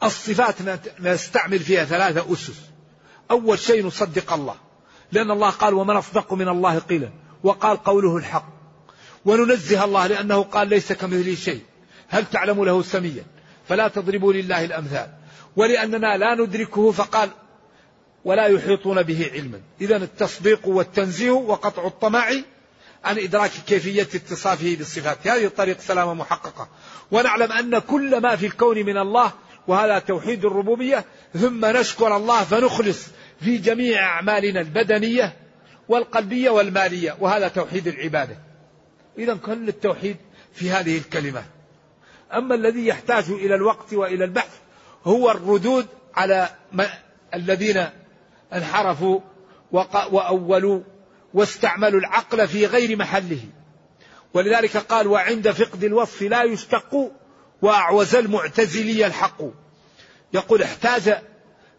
الصفات نستعمل فيها ثلاثة أسس. أول شيء نصدق الله. لأن الله قال ومن أصدق من الله قيلا. وقال قوله الحق. وننزه الله لأنه قال ليس كمثله شيء. هل تعلم له سميا؟ فلا تضربوا لله الأمثال. ولأننا لا ندركه فقال ولا يحيطون به علما. إذا التصديق والتنزيه وقطع الطمع عن إدراك كيفية اتصافه بالصفات. هذه طريق سلامة محققة. ونعلم أن كل ما في الكون من الله وهذا توحيد الربوبية ثم نشكر الله فنخلص في جميع أعمالنا البدنية والقلبية والمالية. وهذا توحيد العبادة. إذا كل التوحيد في هذه الكلمات. أما الذي يحتاج إلى الوقت وإلى البحث هو الردود على الذين انحرفوا وأولوا واستعملوا العقل في غير محله. ولذلك قال وعند فقد الوصف لا يشتق وأعوز المعتزلي الحق يقول احتاج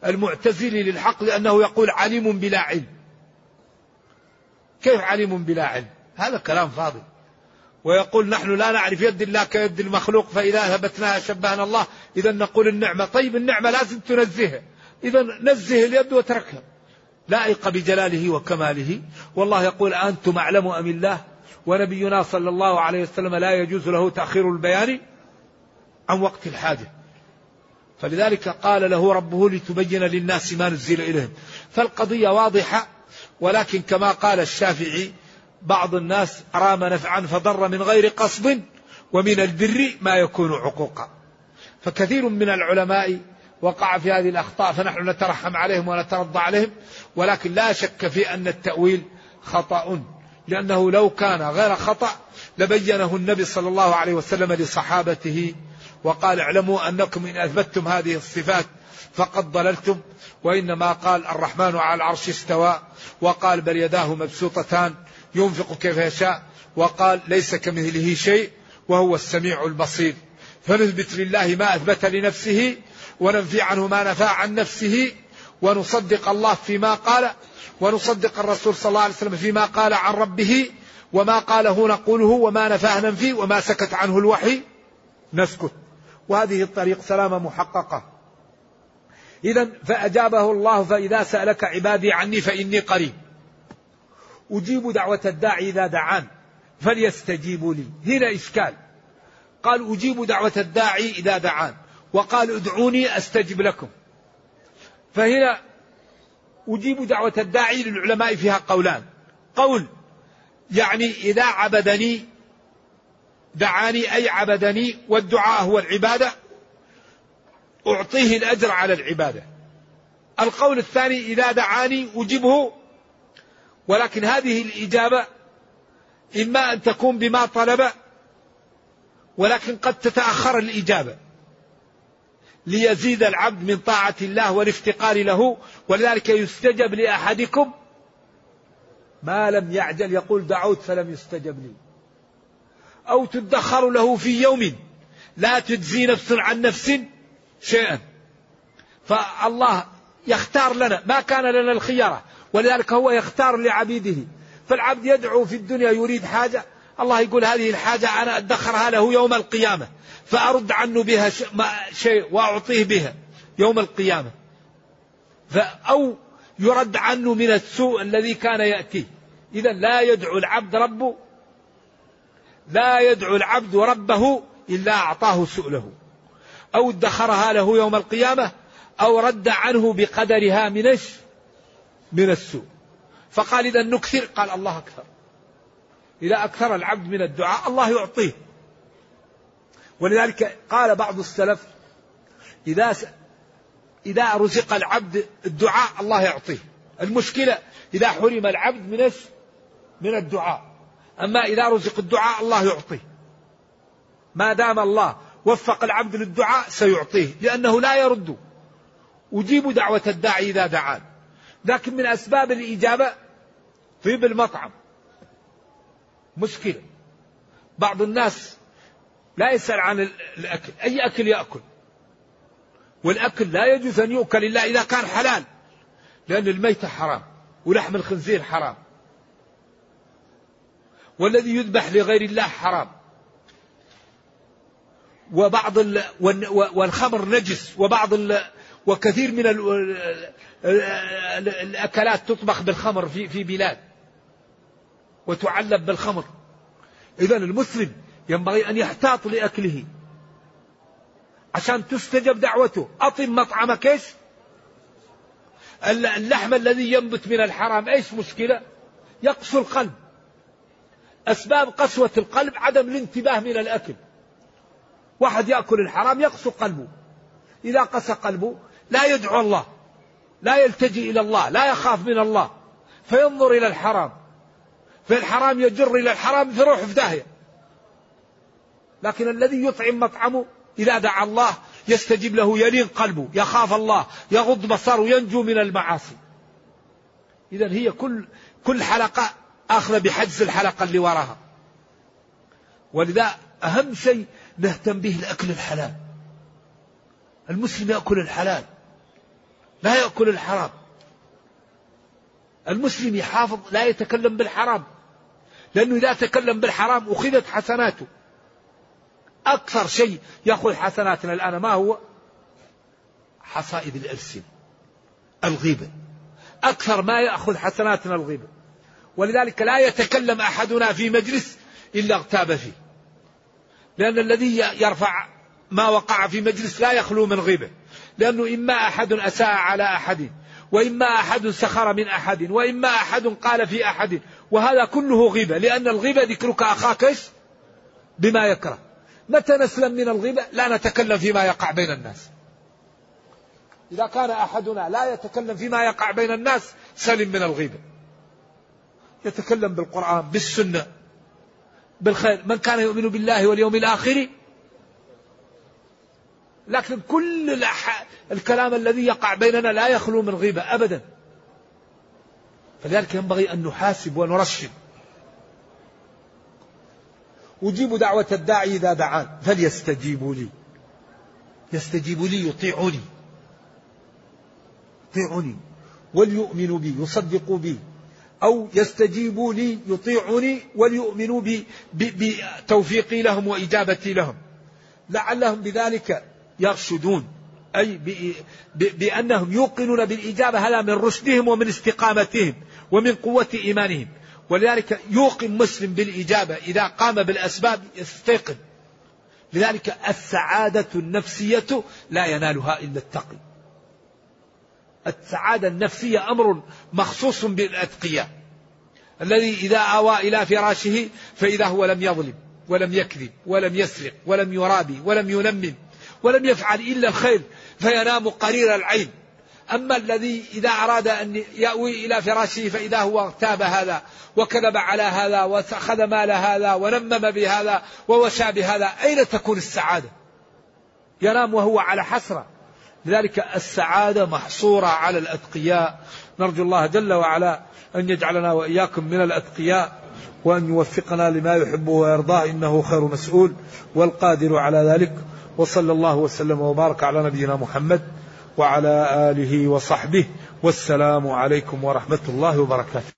المعتزلي للحق لأنه يقول عليم بلا علم. كيف عليم بلا علم؟ هذا كلام فاضي ويقول نحن لا نعرف يد الله كيد المخلوق فإذا ثبتناها شبهنا الله. إذا نقول النعمة. طيب النعمة لازم تنزهها إذا نزه اليد وتركها. لائق بجلاله وكماله. والله يقول أنتم أعلم أم الله؟ ونبينا صلى الله عليه وسلم لا يجوز له تأخير البيان عن وقت الحاجة. فلذلك قال له ربه لتبين للناس ما نزل إليهم. فالقضية واضحة ولكن كما قال الشافعي بعض الناس رام نفعا فضر من غير قصد ومن البر ما يكون عقوقا. فكثير من العلماء وقع في هذه الأخطاء فنحن نترحم عليهم ونترضى عليهم ولكن لا شك في أن التأويل خطأ لأنه لو كان غير خطأ لبينه النبي صلى الله عليه وسلم لصحابته وقال اعلموا أنكم إن أثبتتم هذه الصفات فقد ضللتم وإنما قال الرحمن على العرش استوى وقال بل يداه مبسوطتان ينفق كيف يشاء وقال ليس كمثله شيء وهو السميع البصير. فنثبت لله ما أثبت لنفسه وننفي عنه ما نفى عن نفسه ونصدق الله فيما قال ونصدق الرسول صلى الله عليه وسلم فيما قال عن ربه وما قاله نقوله وما نفاه ننفي وما سكت عنه الوحي. نسكت. وهذه الطريق سلامة محققة. إذا فأجابه الله فإذا سألك عبادي عني فإني قريب. أجيب دعوة الداعي إذا دعان فليستجيبوا لي. هنا إشكال. قال أجيب دعوة الداعي إذا دعان وقال ادعوني أستجب لكم. فهنا أجيب دعوة الداعي للعلماء فيها قولان. قول يعني إذا عبدني دعاني أي عبدني والدعاء هو العبادة أعطيه الأجر على العبادة. القول الثاني إذا دعاني أجبه ولكن هذه الإجابة إما أن تكون بما طلب ولكن قد تتأخر الإجابة ليزيد العبد من طاعة الله والافتقار له ولذلك يستجب لأحدكم ما لم يعجل يقول دعوت فلم يستجب لي أو تدخر له في يوم لا تجزي نفس عن نفس شيئا فالله يختار لنا ما كان لنا الخيارة ولذلك هو يختار لعبيده. فالعبد يدعو في الدنيا يريد حاجة الله يقول هذه الحاجة أنا أدخرها له يوم القيامة فأرد عنه بها شيء وأعطيه بها يوم القيامة. أو يرد عنه من السوء الذي كان يأتيه. إذا لا يدعو العبد ربه لا يدعو العبد ربه إلا أعطاه سؤله. أو ادخرها له يوم القيامة أو رد عنه بقدرها من من السوء. فقال إذا نكثر قال الله أكثر. إذا أكثر العبد من الدعاء الله يعطيه. ولذلك قال بعض السلف إذا إذا رزق العبد الدعاء الله يعطيه. المشكلة إذا حرم العبد من من الدعاء. أما إذا رزق الدعاء الله يعطيه. ما دام الله وفق العبد للدعاء سيعطيه لأنه لا يرد. أجيب دعوة الداعي إذا دعان. لكن من أسباب الإجابة طيب المطعم. مشكلة. بعض الناس لا يسأل عن الأكل. أي أكل يأكل؟ والأكل لا يجوز أن يؤكل إلا إذا كان حلال لأن الميتة حرام ولحم الخنزير حرام. والذي يذبح لغير الله حرام. وبعض ال والخمر نجس وبعض ال وكثير من الأكلات تطبخ بالخمر في في بلاد. وتعلب بالخمر. إذا المسلم ينبغي أن يحتاط لأكله. عشان تستجب دعوته. أطم مطعمك إيش؟ اللحم الذي ينبت من الحرام. إيش مشكلة؟ يقسو القلب. أسباب قسوة القلب عدم الانتباه من الأكل. واحد يأكل الحرام يقسو قلبه. إذا قسى قلبه لا يدعو الله لا يلتجي إلى الله لا يخاف من الله فينظر إلى الحرام. فالحرام يجر إلى الحرام فيروح في داهية. لكن الذي يطعم مطعمه إذا دعا الله يستجيب له يلين قلبه يخاف الله يغض بصره ينجو من المعاصي. إذا هي كل كل حلقة آخذ بحجز الحلقة اللي وراها. ولذا أهم شيء نهتم به الأكل الحلال. المسلم يأكل الحلال. لا يأكل الحرام. المسلم يحافظ لا يتكلم بالحرام. لأنه إذا تكلم بالحرام أخذت حسناته. أكثر شيء يأخذ حسناتنا الآن ما هو؟ حصائد الألسن الغيبة. أكثر ما يأخذ حسناتنا الغيبة. ولذلك لا يتكلم أحدنا في مجلس إلا اغتاب فيه. لأن الذي يرفع ما وقع في مجلس لا يخلو من غيبة. لأنه إما أحد أساء على أحد وإما أحد سخر من أحد وإما أحد قال في أحد وهذا كله غيبة لأن الغيبة ذكرك أخاك بما يكره. متى نسلم من الغيبة؟ لا نتكلم فيما يقع بين الناس. إذا كان أحدنا لا يتكلم فيما يقع بين الناس سلم من الغيبة. يتكلم بالقرآن بالسنة بالخير. من كان يؤمن بالله واليوم الآخر لكن كل الكلام الذي يقع بيننا لا يخلو من غيبة أبدا. فلذلك ينبغي أن نحاسب ونرشد. أجيب دعوة الداعي إذا دعان. فليستجيبوا لي. يستجيبوا لي يطيعوني. يطيعوني. وليؤمنوا بي يصدقوا بي. أو يستجيبوا لي يطيعوني وليؤمنوا بتوفيقي لهم وإجابتي لهم. لعلهم بذلك يرشدون. أي بأنهم يوقنون بالإجابة هذا من رشدهم ومن استقامتهم ومن قوة إيمانهم. ولذلك يوقن مسلم بالإجابة إذا قام بالأسباب يستيقن. لذلك السعادة النفسية لا ينالها إلا التقي. السعادة النفسية أمر مخصوص بالأتقياء. الذي إذا آوى إلى فراشه فإذا هو لم يظلم ولم يكذب ولم يسرق ولم يرابي ولم ينمم. ولم يفعل إلا الخير فينام قرير العين. أما الذي إذا أراد أن يأوي إلى فراشه فإذا هو اغتاب هذا وكذب على هذا وأخذ مال هذا ونمم بهذا ووشى بهذا أين تكون السعادة؟ ينام وهو على حسرة. لذلك السعادة محصورة على الأتقياء. نرجو الله جل وعلا أن يجعلنا وإياكم من الأتقياء وأن يوفقنا لما يحبه ويرضاه إنه خير مسؤول والقادر على ذلك. وصلى الله وسلم وبارك على نبينا محمد وعلى آله وصحبه والسلام عليكم ورحمة الله وبركاته.